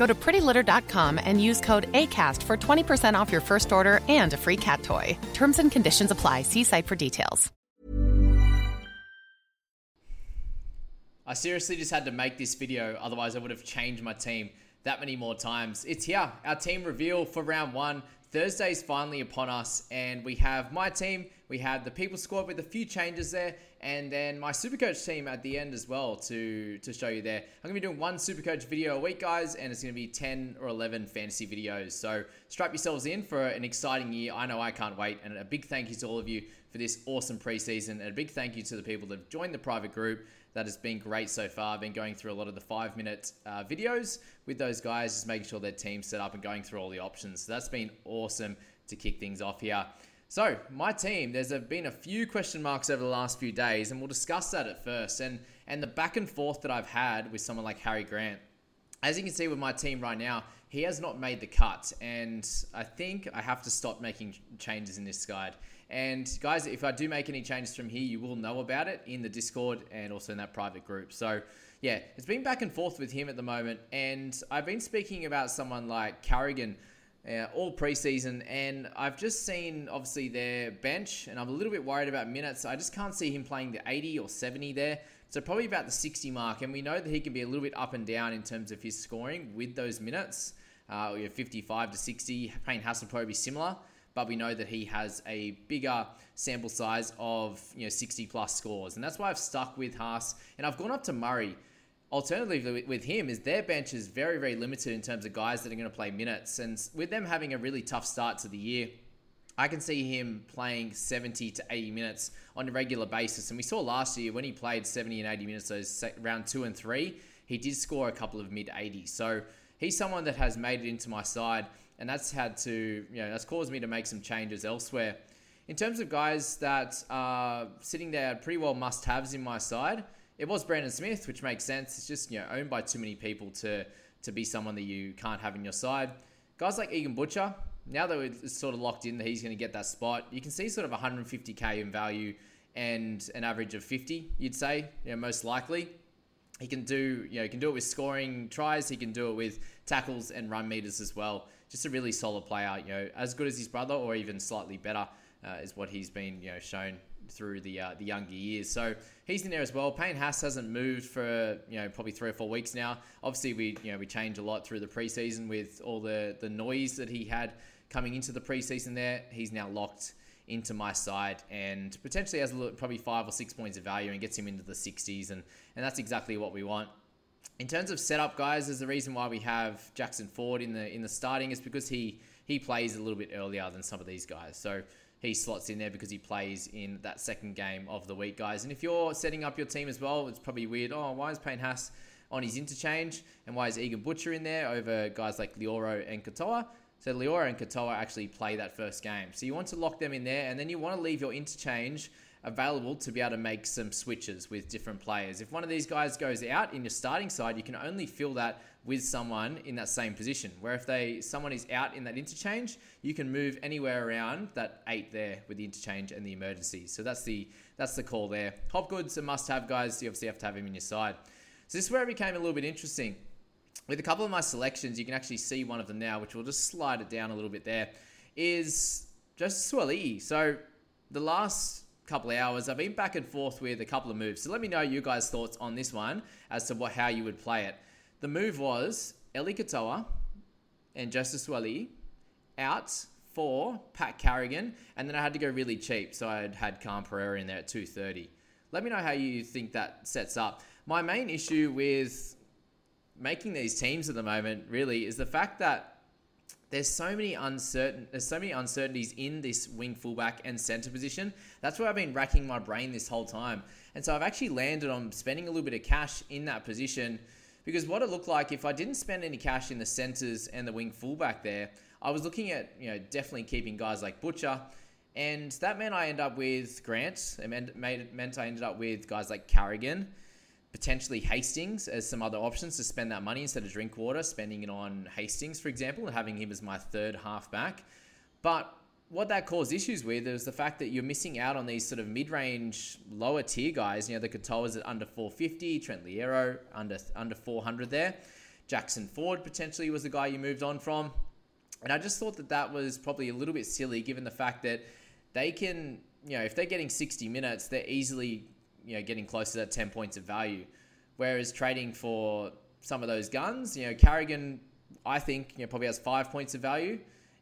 Go to prettylitter.com and use code ACAST for 20% off your first order and a free cat toy. Terms and conditions apply. See site for details. I seriously just had to make this video, otherwise I would have changed my team that many more times. It's here, our team reveal for round one. Thursday's finally upon us, and we have my team, we have the people squad with a few changes there, and then my supercoach team at the end as well to to show you there. I'm gonna be doing one supercoach video a week, guys, and it's gonna be 10 or 11 fantasy videos. So strap yourselves in for an exciting year. I know I can't wait, and a big thank you to all of you for this awesome preseason, and a big thank you to the people that have joined the private group. That has been great so far. I've been going through a lot of the five minute uh, videos with those guys, just making sure their team's set up and going through all the options. So that's been awesome to kick things off here. So, my team, there's been a few question marks over the last few days, and we'll discuss that at first. And, and the back and forth that I've had with someone like Harry Grant. As you can see with my team right now, he has not made the cut, and I think I have to stop making changes in this guide. And guys, if I do make any changes from here, you will know about it in the Discord and also in that private group. So, yeah, it's been back and forth with him at the moment. And I've been speaking about someone like Carrigan uh, all preseason, and I've just seen obviously their bench, and I'm a little bit worried about minutes. I just can't see him playing the 80 or 70 there. So probably about the 60 mark, and we know that he can be a little bit up and down in terms of his scoring with those minutes. Uh, we have 55 to 60. Payne Haas will probably be similar but we know that he has a bigger sample size of you know 60 plus scores, and that's why I've stuck with Haas, and I've gone up to Murray. Alternatively, with him, is their bench is very, very limited in terms of guys that are going to play minutes, and with them having a really tough start to the year, I can see him playing 70 to 80 minutes on a regular basis. And we saw last year when he played 70 and 80 minutes, those round two and three, he did score a couple of mid 80s. So he's someone that has made it into my side and that's had to, you know, that's caused me to make some changes elsewhere. In terms of guys that are sitting there pretty well must haves in my side, it was Brandon Smith, which makes sense. It's just, you know, owned by too many people to, to be someone that you can't have in your side. Guys like Egan Butcher, now that it's sort of locked in that he's going to get that spot, you can see sort of 150k in value and an average of 50, you'd say, you know, most likely. He can do, you know, he can do it with scoring tries. He can do it with tackles and run meters as well just a really solid player. You know, as good as his brother, or even slightly better, uh, is what he's been you know shown through the uh, the younger years. So he's in there as well. Payne Haas hasn't moved for you know probably three or four weeks now. Obviously, we you know we changed a lot through the preseason with all the the noise that he had coming into the preseason. There, he's now locked into my side and potentially has little, probably five or six points of value and gets him into the 60s and and that's exactly what we want. In terms of setup, guys, there's the reason why we have Jackson Ford in the in the starting is because he he plays a little bit earlier than some of these guys. So he slots in there because he plays in that second game of the week, guys. And if you're setting up your team as well, it's probably weird. Oh, why is Payne Haas on his interchange? And why is Egan Butcher in there over guys like Loiero and Katoa? So Loiero and Katoa actually play that first game. So you want to lock them in there, and then you want to leave your interchange available to be able to make some switches with different players. If one of these guys goes out in your starting side, you can only fill that with someone in that same position. Where if they someone is out in that interchange, you can move anywhere around that eight there with the interchange and the emergency. So that's the that's the call there. Hopgood's a must-have, guys. You obviously have to have him in your side. So this is where it became a little bit interesting. With a couple of my selections, you can actually see one of them now, which we'll just slide it down a little bit there, is just Suaalii. So the last couple of hours, I've been back and forth with a couple of moves. So let me know you guys' thoughts on this one as to what how you would play it. The move was Eli Katoa and Justice Suaalii out for Pat Carrigan, and then I had to go really cheap, so I had Khan Pereira in there at 230. Let me know how you think that sets up. My main issue with making these teams at the moment really is the fact that there's so many uncertain there's so many uncertainties in this wing fullback and center position. That's where I've been racking my brain this whole time. And so I've actually landed on spending a little bit of cash in that position because what it looked like if I didn't spend any cash in the centers and the wing fullback there, I was looking at, you know, definitely keeping guys like Butcher and that meant I ended up with Grant. It meant I ended up with guys like Carrigan potentially Hastings as some other options to spend that money instead of Drinkwater, spending it on Hastings, for example, and having him as my third halfback. But what that caused issues with is the fact that you're missing out on these sort of mid-range, lower tier guys. You know, the Katoa's at under 450, Trent Loiero under under 400 there. Jackson Ford potentially was the guy you moved on from. And I just thought that that was probably a little bit silly given the fact that they can, you know, if they're getting 60 minutes, they're easily you know getting close to that 10 points of value. Whereas trading for some of those guns, you know, Carrigan, I think, you know, probably has five points of value.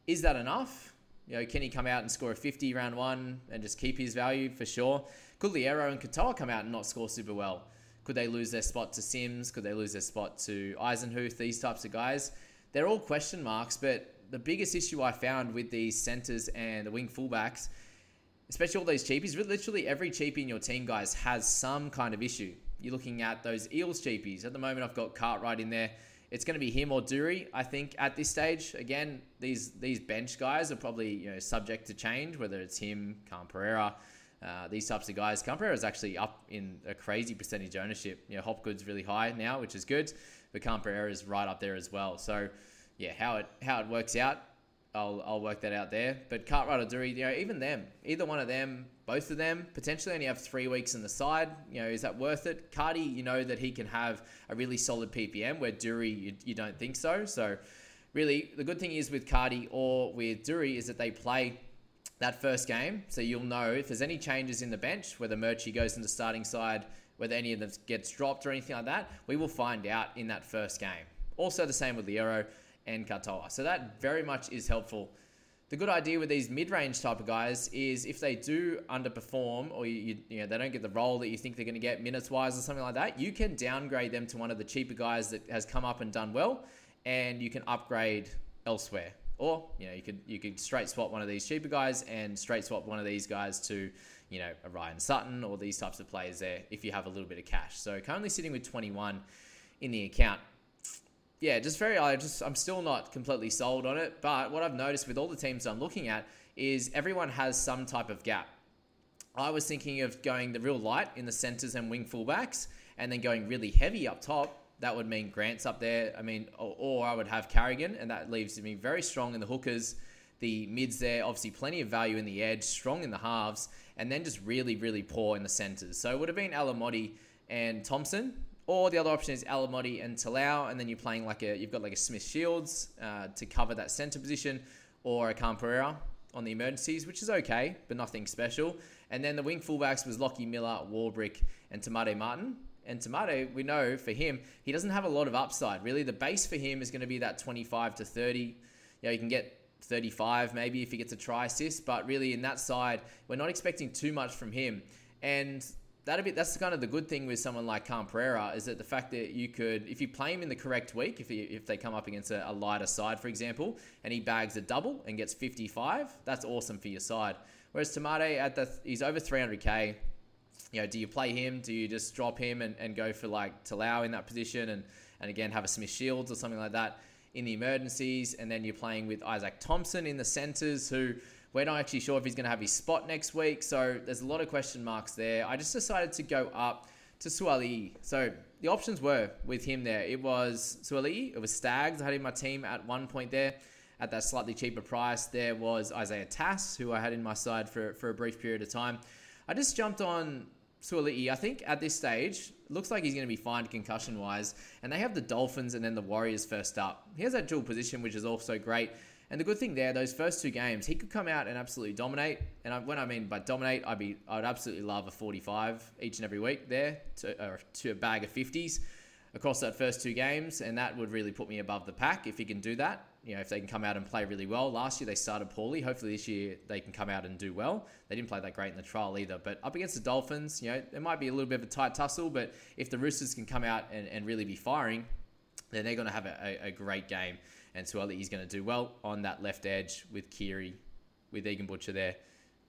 Is that enough? You know, can he come out and score a 50 round one and just keep his value for sure? Could Loiero and Katoa come out and not score super well? Could they lose their spot to Sims? Could they lose their spot to Eisenhuth? These types of guys. They're all question marks, but the biggest issue I found with these centers and the wing fullbacks especially all those cheapies. Literally every cheapie in your team, guys, has some kind of issue. You're looking at those Eels cheapies. At the moment, I've got Cartwright in there. It's going to be him or Durie, I think, at this stage. Again, these these bench guys are probably you know subject to change, whether it's him, Khan Pereira, uh, these types of guys. Khan Pereira is actually up in a crazy percentage ownership. You know, Hopgood's really high now, which is good, but Khan Pereira is right up there as well. So, yeah, how it how it works out, I'll, I'll work that out there. But Cartwright or Durie, you know, even them, either one of them, both of them, potentially only have three weeks in the side. You know, is that worth it? Cardi, you know that he can have a really solid PPM, where Dury, you, you don't think so. So, really, the good thing is with Cardi or with Dury is that they play that first game. So you'll know if there's any changes in the bench, whether Murchie goes into starting side, whether any of them gets dropped or anything like that, we will find out in that first game. Also, the same with Loiero and Katoa. So that very much is helpful. The good idea with these mid-range type of guys is if they do underperform or you, you know they don't get the role that you think they're going to get minutes wise or something like that, you can downgrade them to one of the cheaper guys that has come up and done well, and you can upgrade elsewhere. Or you know you could you could straight swap one of these cheaper guys and straight swap one of these guys to you know a Ryan Sutton or these types of players there if you have a little bit of cash. So currently sitting with 21 in the account yeah, just very. I just I'm still not completely sold on it. But what I've noticed with all the teams I'm looking at is everyone has some type of gap. I was thinking of going the real light in the centers and wing fullbacks, and then going really heavy up top. That would mean Grant's up there. I mean, or, or I would have Carrigan, and that leaves me very strong in the hookers. The mids there, obviously plenty of value in the edge, strong in the halves, and then just really, really poor in the centers. So it would have been Alamoti and Thompson or the other option is Alamoti and Talau, and then you're playing like a you've got like a Smith Shields uh, to cover that center position, or a Khan Pereira on the emergencies, which is okay, but nothing special. And then the wing fullbacks was Lockie Miller, Warbrick, and Te Martin. And Te we know for him, he doesn't have a lot of upside. Really, the base for him is going to be that 25 to 30. You know, you can get 35 maybe if he gets a try assist, but really in that side, we're not expecting too much from him. And that'd be that's kind of the good thing with someone like Khan Pereira is that the fact that you could, if you play him in the correct week, if he, if they come up against a, a, lighter side, for example, and he bags a double and gets 55, that's awesome for your side. Whereas Te Maire at the he's over 300k. You know, do you play him? Do you just drop him and, and go for like Talau in that position and and again have a Smith Shields or something like that in the emergencies, and then you're playing with Izaac Thompson in the centers who We're not actually sure if he's going to have his spot next week. So there's a lot of question marks there. I just decided to go up to Suaalii. So the options were with him there. It was Suaalii, it was Stags. I had in my team at one point there at that slightly cheaper price. There was Isaiah Tass, who I had in my side for, for a brief period of time. I just jumped on Suaalii. I think at this stage, looks like he's going to be fine concussion wise. And they have the Dolphins and then the Warriors first up. He has that dual position, which is also great. And the good thing there, those first two games, he could come out and absolutely dominate. And when I mean by dominate, I'd be I'd absolutely love a 45 each and every week there to, uh, to a bag of 50s across that first two games, and that would really put me above the pack if he can do that. You know, if they can come out and play really well. Last year they started poorly. Hopefully this year they can come out and do well. They didn't play that great in the trial either. But up against the Dolphins, you know, there might be a little bit of a tight tussle. But if the Roosters can come out and, and really be firing, then they're going to have a, a, a great game. And Suaalii he's going to do well on that left edge with Keary, with Egan Butcher there,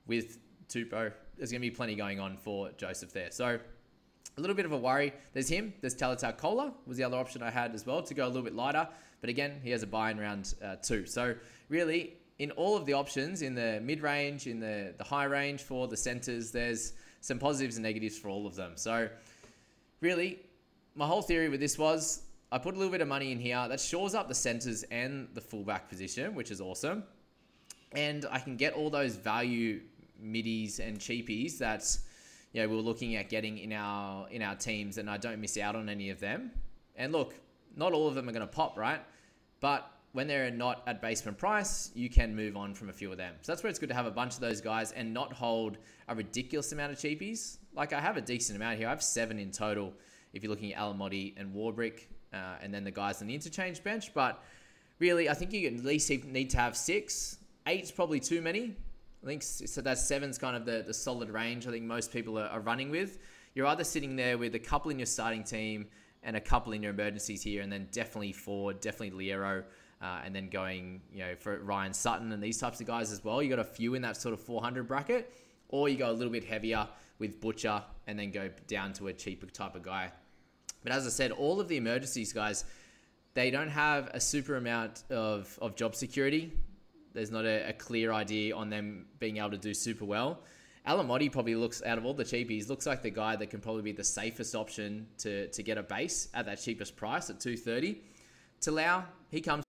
with Tupou. There's going to be plenty going on for Joseph there. So a little bit of a worry. There's him. There's Tolutau Koula was the other option I had as well to go a little bit lighter. But again, he has a buy in round uh, two. So really, in all of the options, in the mid range, in the, the high range for the centers, there's some positives and negatives for all of them. So really, my whole theory with this was I put a little bit of money in here that shores up the centers and the fullback position, which is awesome. And I can get all those value middies and cheapies that you know, we're looking at getting in our in our teams, and I don't miss out on any of them. And look, not all of them are going to pop, right? But when they're not at basement price, you can move on from a few of them. So that's where it's good to have a bunch of those guys and not hold a ridiculous amount of cheapies. Like I have a decent amount here. I have seven in total. If you're looking at Alamoti and Warbrick, uh, and then the guys on the interchange bench, but really, I think you at least need to have six. Eight's probably too many. I think so. That's seven's kind of the, the solid range. I think most people are, are running with. You're either sitting there with a couple in your starting team and a couple in your emergencies here, and then definitely Ford, definitely Loiero, uh, and then going, you know, for Ryan Sutton and these types of guys as well. You got a few in that sort of 400 bracket, or you go a little bit heavier with Butcher and then go down to a cheaper type of guy. But as I said, all of the emergencies guys, they don't have a super amount of, of job security. There's not a, a clear idea on them being able to do super well. Alamoti probably looks out of all the cheapies, looks like the guy that can probably be the safest option to to get a base at that cheapest price at 230. Talau, he comes.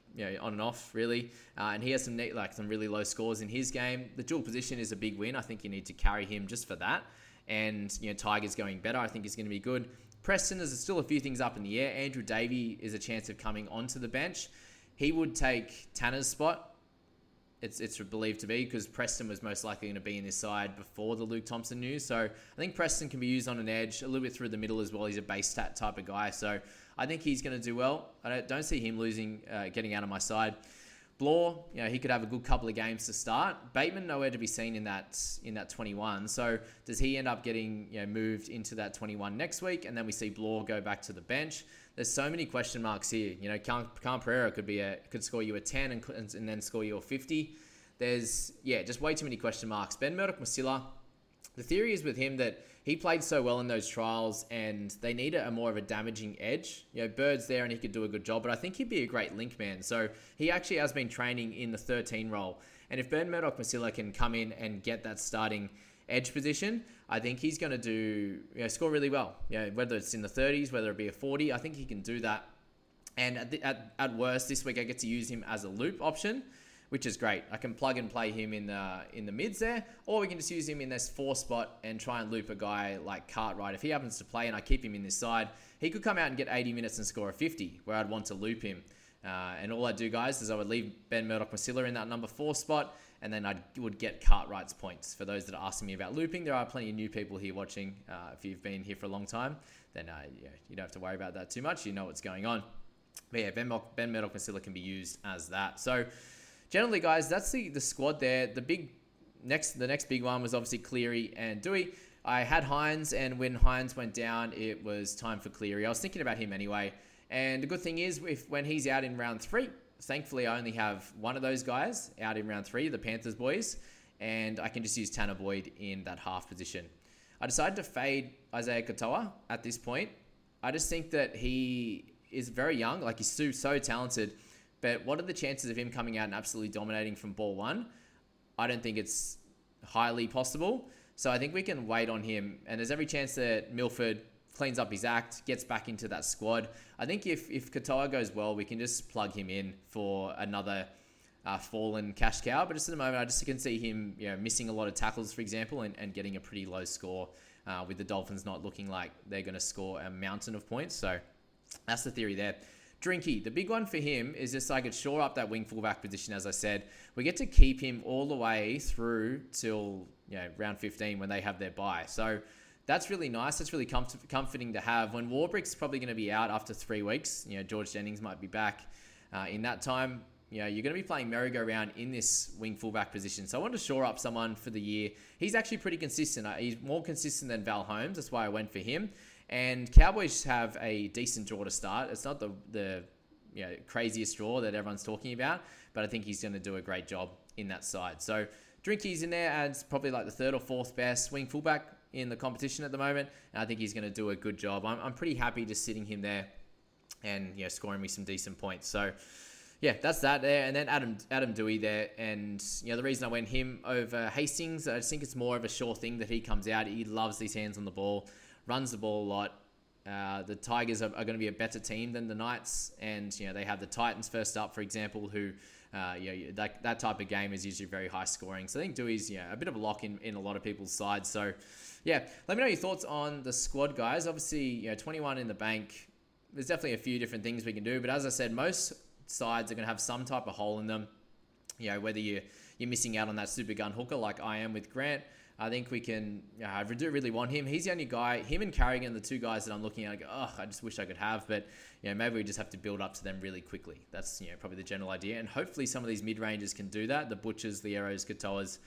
you know, on and off really. Uh, and he has some neat, like some really low scores in his game. The dual position is a big win. I think you need to carry him just for that. And you know, Tiger's going better. I think he's going to be good. Preston, there's still a few things up in the air. Andrew Davey is a chance of coming onto the bench. He would take Tanner's spot. It's, it's believed to be because Preston was most likely going to be in this side before the Luke Thompson news. So I think Preston can be used on an edge, a little bit through the middle as well. He's a base stat type of guy. So I think he's going to do well. I don't, don't see him losing, uh, getting out of my side. Blore, you know, he could have a good couple of games to start. Bateman nowhere to be seen in that in that 21. So does he end up getting you know moved into that 21 next week, and then we see Blore go back to the bench? There's so many question marks here. You know, Khan, Pereira could be a could score you a 10 and, and then score you a 50. There's yeah, just way too many question marks. Ben Murdoch Masila, the theory is with him that he played so well in those trials and they need a, more of a damaging edge. You know, Bird's there and he could do a good job, but I think he'd be a great link man. So he actually has been training in the 13 role. And if Ben Murdoch Masila can come in and get that starting edge position, I think he's going to do you know, score really well. You know, whether it's in the 30s, whether it be a 40, I think he can do that. And at, the, at, at worst, this week I get to use him as a loop option which is great. I can plug and play him in the in the mids there, or we can just use him in this four spot and try and loop a guy like Cartwright. If he happens to play and I keep him in this side, he could come out and get 80 minutes and score a 50, where I'd want to loop him. Uh, and all I'd do, guys, is I would leave Ben Murdoch Masila in that number four spot, and then I would get Cartwright's points. For those that are asking me about looping, there are plenty of new people here watching. Uh, if you've been here for a long time, then uh, yeah, you don't have to worry about that too much. You know what's going on. But yeah, Ben, Murdoch Masila can be used as that. So generally, guys, that's the, the squad there. The big next the next big one was obviously Cleary and Doueihi. I had Hynes, and when Hynes went down, it was time for Cleary. I was thinking about him anyway. And the good thing is, if when he's out in round three, thankfully I only have one of those guys out in round three, the Panthers boys, and I can just use Tanah Boyd in that half position. I decided to fade Isaiah Katoa at this point. I just think that he is very young, like he's so, so talented but what are the chances of him coming out and absolutely dominating from ball one? I don't think it's highly possible. So I think we can wait on him. And there's every chance that Milford cleans up his act, gets back into that squad. I think if, if Katoa goes well, we can just plug him in for another uh, fallen cash cow. But just at the moment, I just can see him you know, missing a lot of tackles, for example, and, and getting a pretty low score uh, with the Dolphins not looking like they're going to score a mountain of points. So that's the theory there. Drinky, the big one for him is just I could shore up that wing fullback position, as I said. We get to keep him all the way through till you know round 15 when they have their bye. So that's really nice. That's really comfort- comforting to have. When Warbrick's probably going to be out after three weeks, you know, George Jennings might be back uh, in that time. You know, you're going to be playing merry-go-round in this wing fullback position. So I want to shore up someone for the year. He's actually pretty consistent. Uh, he's more consistent than Val Holmes. That's why I went for him. And Cowboys have a decent draw to start. It's not the the you know, craziest draw that everyone's talking about, but I think he's going to do a great job in that side. So Drinky's in there adds probably like the third or fourth best swing fullback in the competition at the moment, and I think he's going to do a good job. I'm, I'm pretty happy just sitting him there and you know scoring me some decent points. So yeah, that's that there. And then Adam Adam Doueihi there. And you know, the reason I went him over Hastings, I just think it's more of a sure thing that he comes out. He loves these hands on the ball runs the ball a lot. Uh, the Tigers are, are, going to be a better team than the Knights, and you know they have the Titans first up, for example, who uh, you know, that, that type of game is usually very high scoring. So I think Doueihi's you know, a bit of a lock in, in a lot of people's sides. So yeah, let me know your thoughts on the squad, guys. Obviously, you know, 21 in the bank. There's definitely a few different things we can do, but as I said, most sides are going to have some type of hole in them. You know, whether you you're missing out on that super gun hooker like I am with Grant I think we can. I do really want him. He's the only guy. Him and Carrigan, the two guys that I'm looking at. I go, oh, I just wish I could have, but you know, maybe we just have to build up to them really quickly. That's you know probably the general idea, and hopefully some of these mid rangers can do that. The Butchers, the Arrows, Katoas,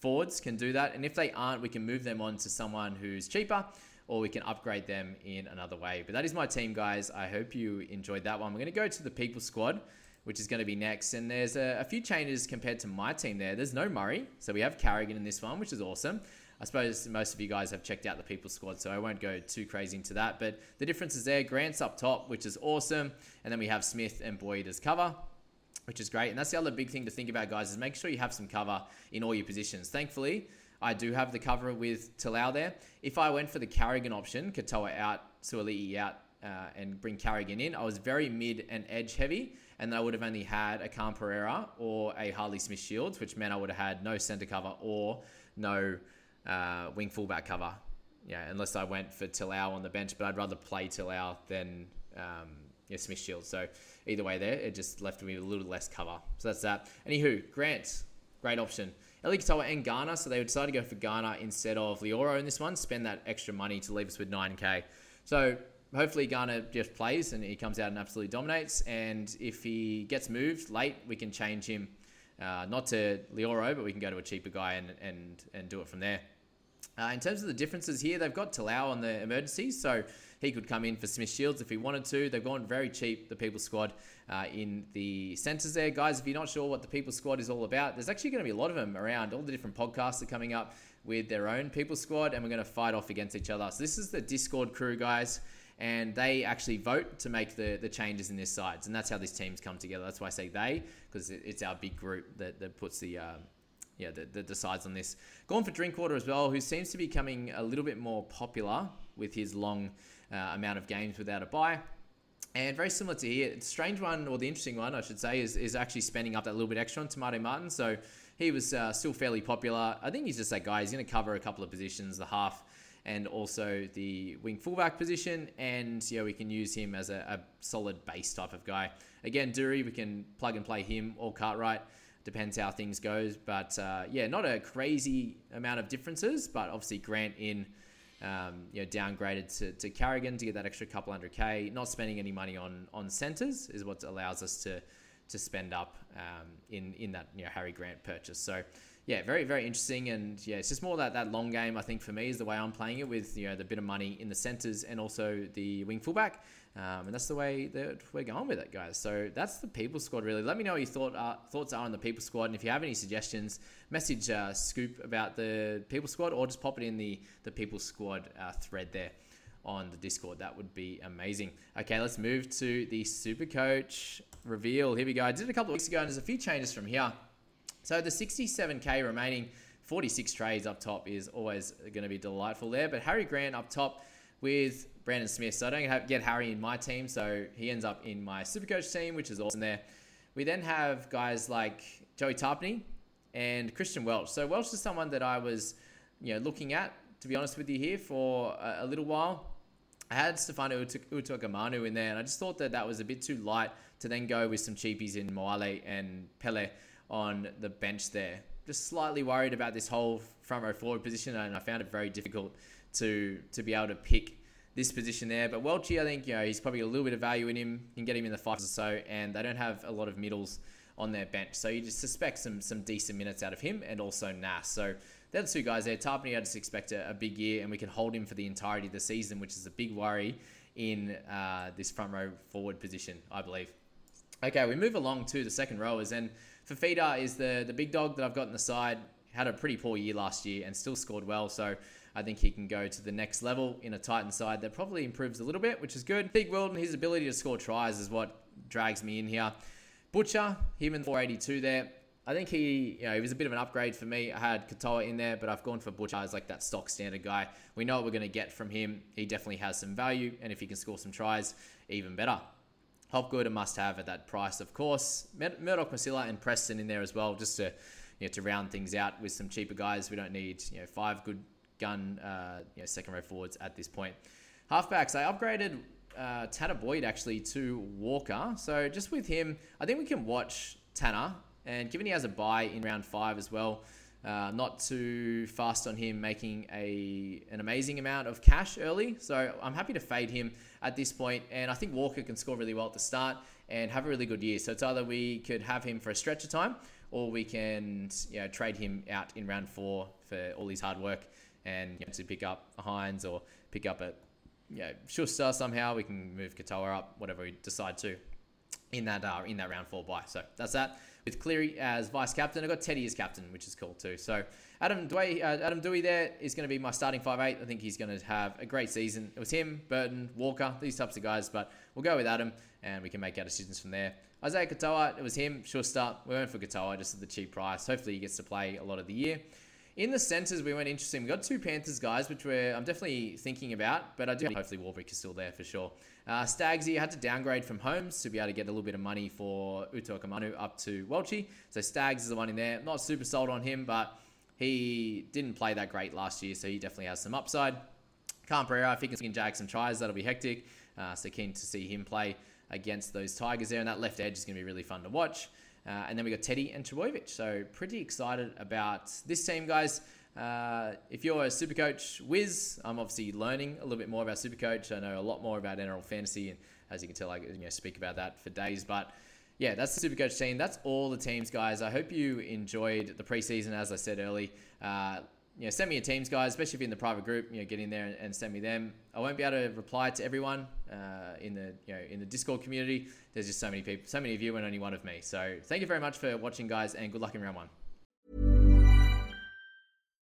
Fords can do that, and if they aren't, we can move them on to someone who's cheaper. Or we can upgrade them in another way. But that is my team, guys. I hope you enjoyed that one. We're going to go to the people squad which is going to be next. And there's a, a, few changes compared to my team there. There's no Murray, so we have Carrigan in this one, which is awesome. I suppose most of you guys have checked out the people squad, so I won't go too crazy into that. But the difference is there. Grant's up top, which is awesome. And then we have Smith and Boyd as cover which is great. And that's the other big thing to think about, guys, is make sure you have some cover in all your positions. Thankfully, I do have the cover with Talau there. If I went for the Carrigan option, Katoa out, Suaalii out, uh, and bring Carrigan in, I was very mid and edge heavy, and I would have only had a Khan Pereira or a Harley Smith Shields, which meant I would have had no center cover or no uh, wing fullback cover. Yeah, unless I went for Talau on the bench, but I'd rather play Talau than um, yeah, Smith Shields. So either way, there it just left me a little less cover. So that's that. Anywho, Grant, great option. Eli Katoa and Ghana, so they decided to go for Ghana instead of Loiero in this one. Spend that extra money to leave us with 9k. So hopefully Garner just plays and he comes out and absolutely dominates. And if he gets moved late, we can change him. Uh, not to Loiero, but we can go to a cheaper guy and, and, and do it from there. Uh, in terms of the differences here, they've got Talau on the emergencies, so he could come in for Smith Shields if he wanted to. They've gone very cheap, the People Squad, uh, in the centres there. Guys, if you're not sure what the People Squad is all about, there's actually going to be a lot of them around. All the different podcasts are coming up with their own People Squad, and we're going to fight off against each other. So this is the Discord crew, guys and they actually vote to make the, the changes in their sides. And that's how these teams come together. That's why I say they, because it's our big group that, that puts the, uh, yeah, that, decides on this. Going for Drinkwater as well, who seems to be becoming a little bit more popular with his long uh, amount of games without a buy. And very similar to here, the strange one, or the interesting one, I should say, is, is actually spending up that little bit extra on Te Maire Martin. So he was uh, still fairly popular. I think he's just that guy. He's going to cover a couple of positions, the half and also the wing fullback position. And yeah, we can use him as a, a solid base type of guy. Again, Dury, we can plug and play him or Cartwright. Depends how things goes, but uh, yeah, not a crazy amount of differences. But obviously, Grant in um, you know, downgraded to, to Carrigan to get that extra couple hundred K. Not spending any money on on centres is what allows us to to spend up um, in in that you know Harry Grant purchase. So yeah, very very interesting, and yeah, it's just more that that long game. I think for me is the way I'm playing it with you know the bit of money in the centres and also the wing fullback. Um, and that's the way that we're going with it, guys. So that's the people squad, really. Let me know what your thought, uh, thoughts are on the people squad. And if you have any suggestions, message uh, Scoop about the people squad or just pop it in the, the people squad uh, thread there on the Discord. That would be amazing. Okay, let's move to the super coach reveal. Here we go. I did it a couple of weeks ago, and there's a few changes from here. So the 67k remaining, 46 trades up top is always going to be delightful there. But Harry Grant up top with Brandon Smith. So I don't have, get Harry in my team, so he ends up in my Supercoach team, which is awesome there. We then have guys like Joey Tapine and Christian Welch. So Welch is someone that I was, you know, looking at, to be honest with you here, for a, a little while. I had Stefano Utoikamanu in there, and I just thought that that was a bit too light to then go with some cheapies in Moale and Pele on the bench there. Just slightly worried about this whole front row forward position, and I found it very difficult to to be able to pick this position there. But Welchie, I think you know he's probably a little bit of value in him. You can get him in the fives or so, and they don't have a lot of middles on their bench, so you just suspect some some decent minutes out of him and also Nas. So they're the two guys there. Tapine, I just expect a, a, big year, and we can hold him for the entirety of the season, which is a big worry in uh, this front row forward position, I believe. Okay, we move along to the second rowers, and Fifita is the the big dog that I've got in the side. Had a pretty poor year last year and still scored well, so I think he can go to the next level in a Titan side that probably improves a little bit, which is good. Big World and his ability to score tries is what drags me in here. Butcher, him in 482 there. I think he, you know, he was a bit of an upgrade for me. I had Katoa in there, but I've gone for Butcher as like that stock standard guy. We know what we're going to get from him. He definitely has some value, and if he can score some tries, even better. Hopgood a must-have at that price, of course. Murdoch, Masila, and Preston in there as well, just to you know, to round things out with some cheaper guys. We don't need you know five good gun uh, you know, second row forwards at this point. Halfbacks, I upgraded uh, Tanah Boyd actually to Walker. So just with him, I think we can watch Tanah. And given he has a buy in round five as well, uh, not too fast on him making a an amazing amount of cash early. So I'm happy to fade him at this point. And I think Walker can score really well at the start and have a really good year. So it's either we could have him for a stretch of time or we can you know, trade him out in round four for all his hard work and you know, to pick up a Hynes or pick up a you know, Schuster somehow. We can move Katoa up, whatever we decide to, in that uh, in that round four buy. So that's that. With Cleary as vice captain, I got Teddy as captain, which is cool too. So Adam Doueihi, uh, Adam Doueihi there is going to be my starting five eight. I think he's going to have a great season. It was him, Burton, Walker, these types of guys, but we'll go with Adam and we can make our decisions from there. Isaiah Katoa, it was him, sure start. We went for Katoa just at the cheap price. Hopefully he gets to play a lot of the year. In the centres, we went interesting. We got two Panthers guys, which we're I'm definitely thinking about, but I do hopefully Warbrick is still there for sure. Uh, Stagsy had to downgrade from Holmes to be able to get a little bit of money for Utoikamanu up to Welchie. So Stags is the one in there. Not super sold on him, but he didn't play that great last year, so he definitely has some upside. Khan Pereira, if he can jag some tries, that'll be hectic. Uh, so keen to see him play against those Tigers there, and that left edge is going to be really fun to watch. Uh, and then we got Teddy and Trbojevic. So pretty excited about this team, guys. Uh, if you're a super coach whiz, I'm obviously learning a little bit more about super coach. I know a lot more about NRL fantasy, and as you can tell, I you know, speak about that for days. But yeah, that's the super coach team. That's all the teams, guys. I hope you enjoyed the preseason. As I said early, uh, you know, send me your teams, guys, especially if you're in the private group. You know, get in there and, and send me them. I won't be able to reply to everyone uh, in the you know in the Discord community. There's just so many people, so many of you, and only one of me. So thank you very much for watching, guys, and good luck in round one.